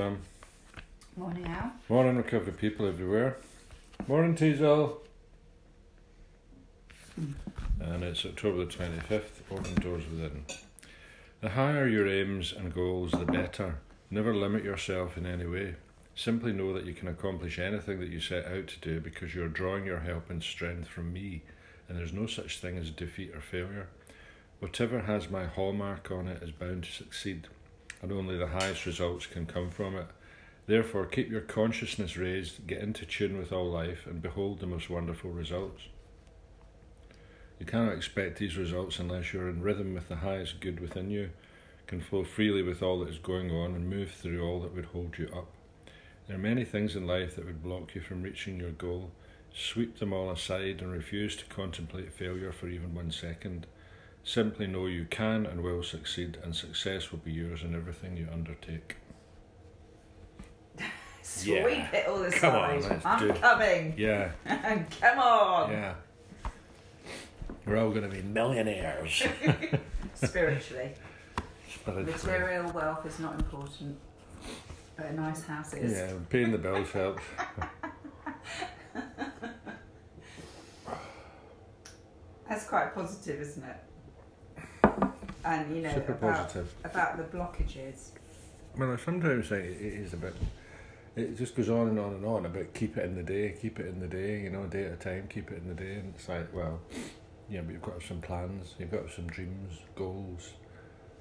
Sam. Morning, Al. Morning, recovery people everywhere. Morning, Teasel. Hmm. And it's October the 25th, Open Doors Within. The higher your aims and goals, the better. Never limit yourself in any way. Simply know that you can accomplish anything that you set out to do because you're drawing your help and strength from me, and there's no such thing as defeat or failure. Whatever has my hallmark on it is bound to succeed, and only the highest results can come from it. Therefore, keep your consciousness raised, get into tune with all life, and behold the most wonderful results. You cannot expect these results unless you're in rhythm with the highest good within you, can flow freely with all that is going on, and move through all that would hold you up. There are many things in life that would block you from reaching your goal. Sweep them all aside and refuse to contemplate failure for even one second. Simply know you can and will succeed, and success will be yours in everything you undertake. Sweep Yeah. it all aside. Come on, let's I'm do- coming. Yeah, Come on. yeah. We're all going to be millionaires. Spiritually. Spiritually. Material wealth is not important, but a nice house is. Yeah, paying the bills helps. That's quite positive, isn't it? And you know Super about positive. about the blockages. Well, I sometimes say it is a bit. It just goes on and on and on about keep it in the day, keep it in the day, you know, day at a time, keep it in the day. And it's like, well, yeah, but you've got some plans, you've got some dreams, goals,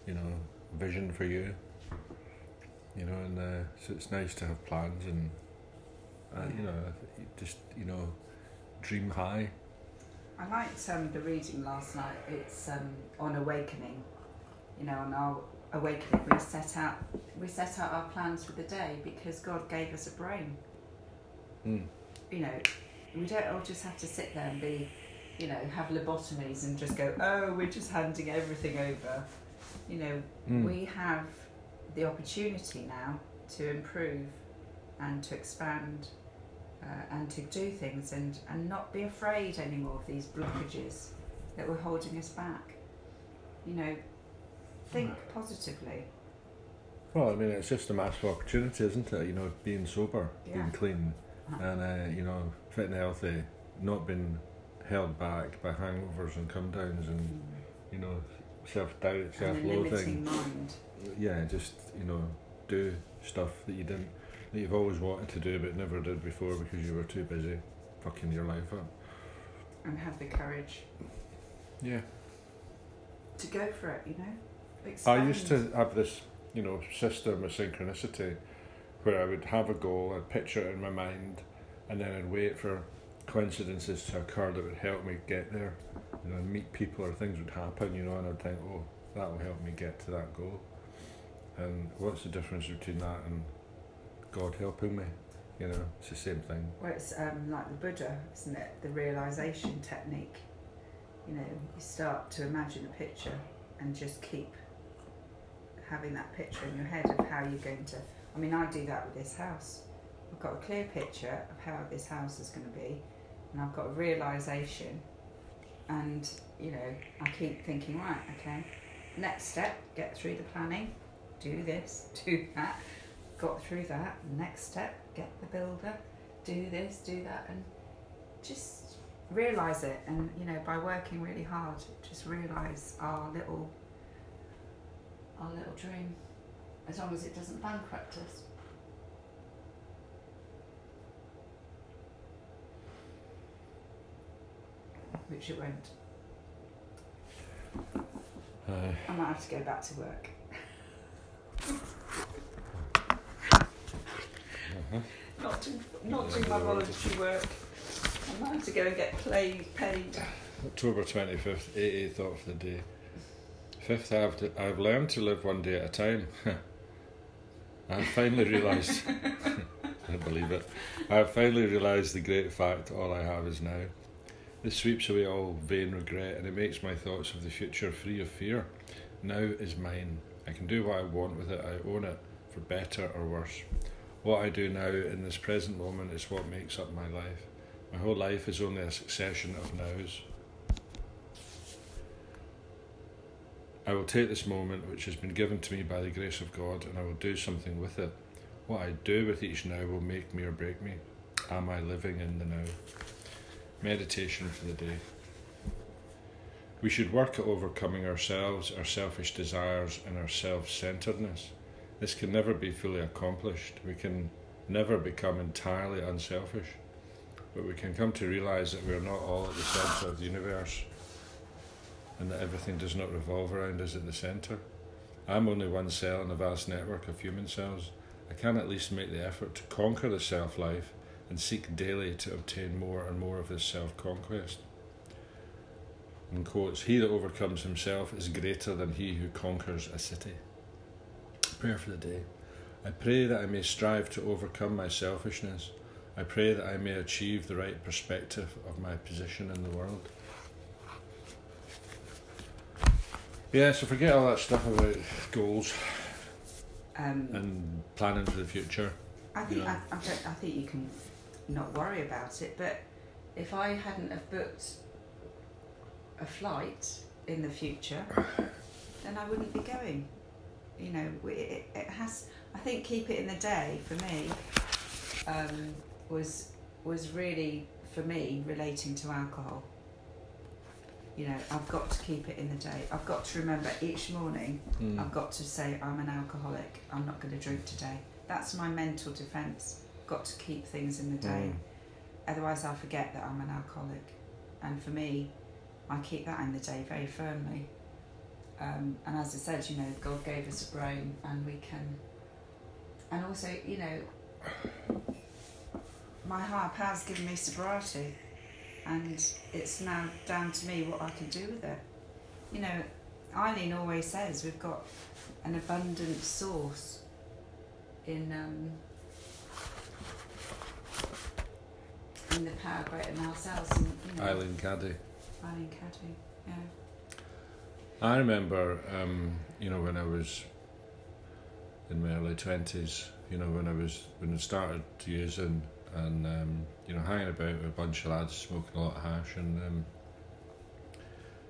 you know, vision for you. You know, and uh, so it's nice to have plans and, uh, you know, just, you know, dream high. I liked um, the reading last night. It's um, on awakening. You know, on our awakening, we set out we set out our plans for the day because God gave us a brain. Mm. You know, we don't all just have to sit there and be, you know, have lobotomies and just go, oh, we're just handing everything over. You know, Mm. we have the opportunity now to improve and to expand uh, and to do things and, and not be afraid anymore of these blockages that were holding us back. You know, think positively. Well, I mean, it's just a massive opportunity, isn't it? You know, being sober, Yeah. being clean, Uh-huh. and uh, you know, fit and healthy, not being held back by hangovers and come downs, and you know, self doubt, self and a limiting loathing. Yeah, just you know, do stuff that you didn't, that you've always wanted to do but never did before because you were too busy, fucking your life up. And have the courage Yeah. to go for it, you know? I used to have this, you know, system of synchronicity where I would have a goal, I'd picture it in my mind, and then I'd wait for coincidences to occur that would help me get there. You know, and meet people or things would happen, you know, and I'd think, oh, that will help me get to that goal. And what's the difference between that and God helping me? You know, it's the same thing. Well, it's um, like the Buddha, isn't it? The realization technique. You know, you start to imagine a picture and just keep having that picture in your head of how you're going to. I mean, I do that with this house. I've got a clear picture of how this house is going to be, and I've got a realization. And, you know, I keep thinking, right, okay, next step, get through the planning, do this, do that, got through that. Next step, get the builder, do this, do that, and just realize it. And you know, by working really hard, just realize our little, our little dream, as long as it doesn't bankrupt us. Which it won't. Uh, I might have to go back to work. Uh-huh. Not do, not do my voluntary work. I might have to go and get paid. paid. October 25th, 88 thought for the day. Fifth, I've, I've learned to live one day at a time. I've finally realised, I believe it, I've finally realised the great fact all I have is now. This sweeps away all vain regret and it makes my thoughts of the future free of fear. Now is mine. I can do what I want with it, I own it, for better or worse. What I do now in this present moment is what makes up my life. My whole life is only a succession of nows. I will take this moment which has been given to me by the grace of God and I will do something with it. What I do with each now will make me or break me. Am I living in the now? Meditation for the day. We should work at overcoming ourselves, our selfish desires, and our self centeredness. This can never be fully accomplished. We can never become entirely unselfish, but we can come to realize that we are not all at the center of the universe and that everything does not revolve around us at the center. I'm only one cell in a vast network of human cells. I can at least make the effort to conquer the self life and seek daily to obtain more and more of this self conquest. In quotes, he that overcomes himself is greater than he who conquers a city. Prayer for the day. I pray that I may strive to overcome my selfishness. I pray that I may achieve the right perspective of my position in the world. Yeah, so forget all that stuff about goals Um, and planning for the future. I think Yeah. I, I, don't, I think you can not worry about it. But if I hadn't have booked a flight in the future, then I wouldn't be going. You know, it, it has. I think keep it in the day for me um, was was really for me relating to alcohol. You know, I've got to keep it in the day. I've got to remember each morning Mm. I've got to say I'm an alcoholic. I'm not going to drink today. That's my mental defence. Got to keep things in the day. Mm. Otherwise, I'll forget that I'm an alcoholic. And for me, I keep that in the day very firmly. Um, and as I said, you know, God gave us a brain, and we can. And also, you know, my higher power's given me sobriety, and it's now down to me what I can do with it. You know, Eileen always says we've got an abundant source in um, in the power greater than ourselves. And, you know, Eileen Caddy. Eileen Caddy, yeah. I remember, um, you know, when I was in my early twenties, you know, when I was when I started using and um, you know hanging about with a bunch of lads smoking a lot of hash, and um,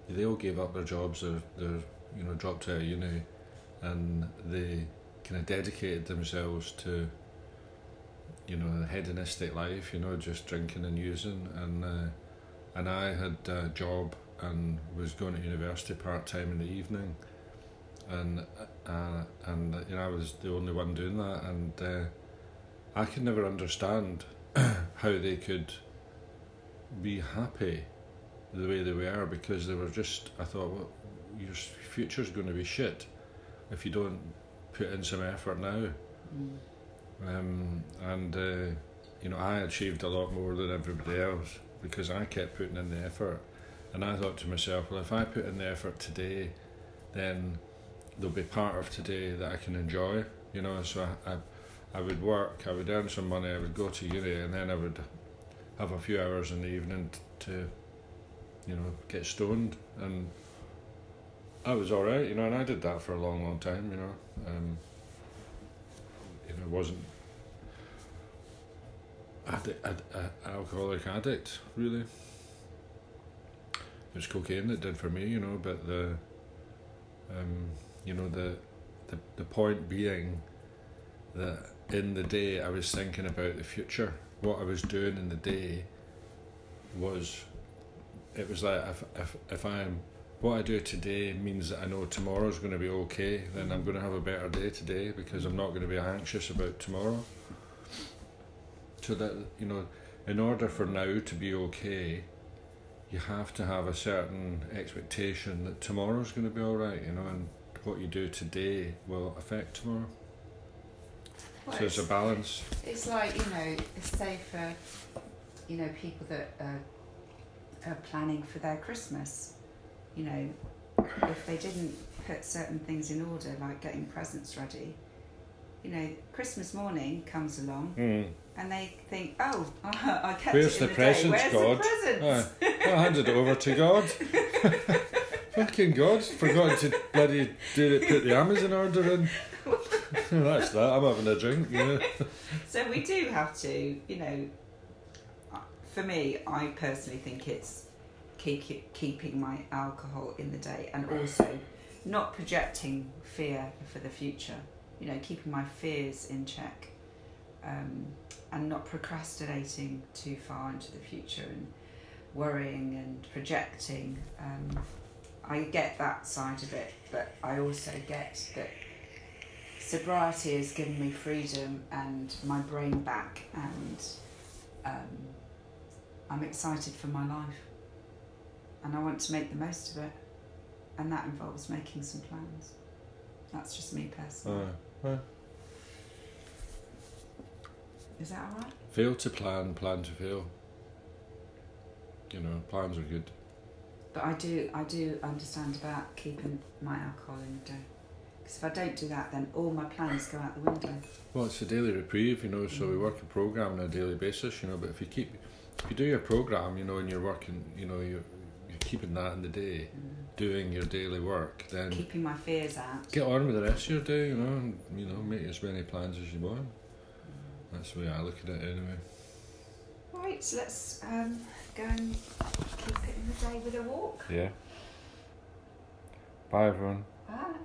they all gave up their jobs. They're, they're you know dropped out of uni, and they kind of dedicated themselves to you know the hedonistic life. You know, just drinking and using, and uh, and I had a job and was going to university part time in the evening, and uh, and you know I was the only one doing that, and uh, I could never understand how they could be happy the way they were because they were just. I thought, well, your future's going to be shit if you don't put in some effort now, Mm. um, and uh, you know I achieved a lot more than everybody else because I kept putting in the effort. And I thought to myself, well, if I put in the effort today, then there'll be part of today that I can enjoy, you know. So I, I, I would work, I would earn some money, I would go to uni, and then I would have a few hours in the evening t- to, you know, get stoned. And I was all right, you know, and I did that for a long, long time, you know. Um, you know, wasn't addi- ad- a- alcoholic addict, really it was cocaine that did for me, you know. But the, um, you know, the, the the point being that in the day I was thinking about the future. What I was doing in the day was, it was like if if if I'm what I do today means that I know tomorrow's going to be okay. Then I'm going to have a better day today because I'm not going to be anxious about tomorrow. So that you know, in order for now to be okay, you have to have a certain expectation that tomorrow's going to be all right, you know, and what you do today will affect tomorrow. Well, so it's a balance. It's like you know, it's say for you know people that are, are planning for their Christmas. You know, if they didn't put certain things in order, like getting presents ready, you know, Christmas morning comes along Mm. and they think, oh, I kept Where's it in the the, presents. Where's God? the presents? I handed it over to God. Fucking God, forgot to bloody do it, put the Amazon order in. That's that. I'm having a drink. Know. So we do have to, you know. For me, I personally think it's keep, keeping my alcohol in the day, and also not projecting fear for the future. You know, keeping my fears in check. um, and not procrastinating too far into the future and worrying and projecting. Um, I get that side of it, but I also get that sobriety has given me freedom and my brain back, and um, I'm excited for my life. And I want to make the most of it, and that involves making some plans. That's just me personally. Aye. Is that all right? Fail to plan, plan to fail. You know, plans are good. But I do, I do understand about keeping my alcohol in the day. Because if I don't do that, then all my plans go out the window. Well, it's a daily reprieve, you know. So we Mm. work a program on a daily basis, you know. But if you keep, if you do your program, you know, and you're working, you know, you're, you're keeping that in the day, doing your daily work, then keeping my fears out. Get on with the rest of your day, you know, and, you know, make as many plans as you want. That's the way I look at it, anyway. Right, so let's um, go and keep it in the day with a walk. Yeah. Bye, everyone. Bye.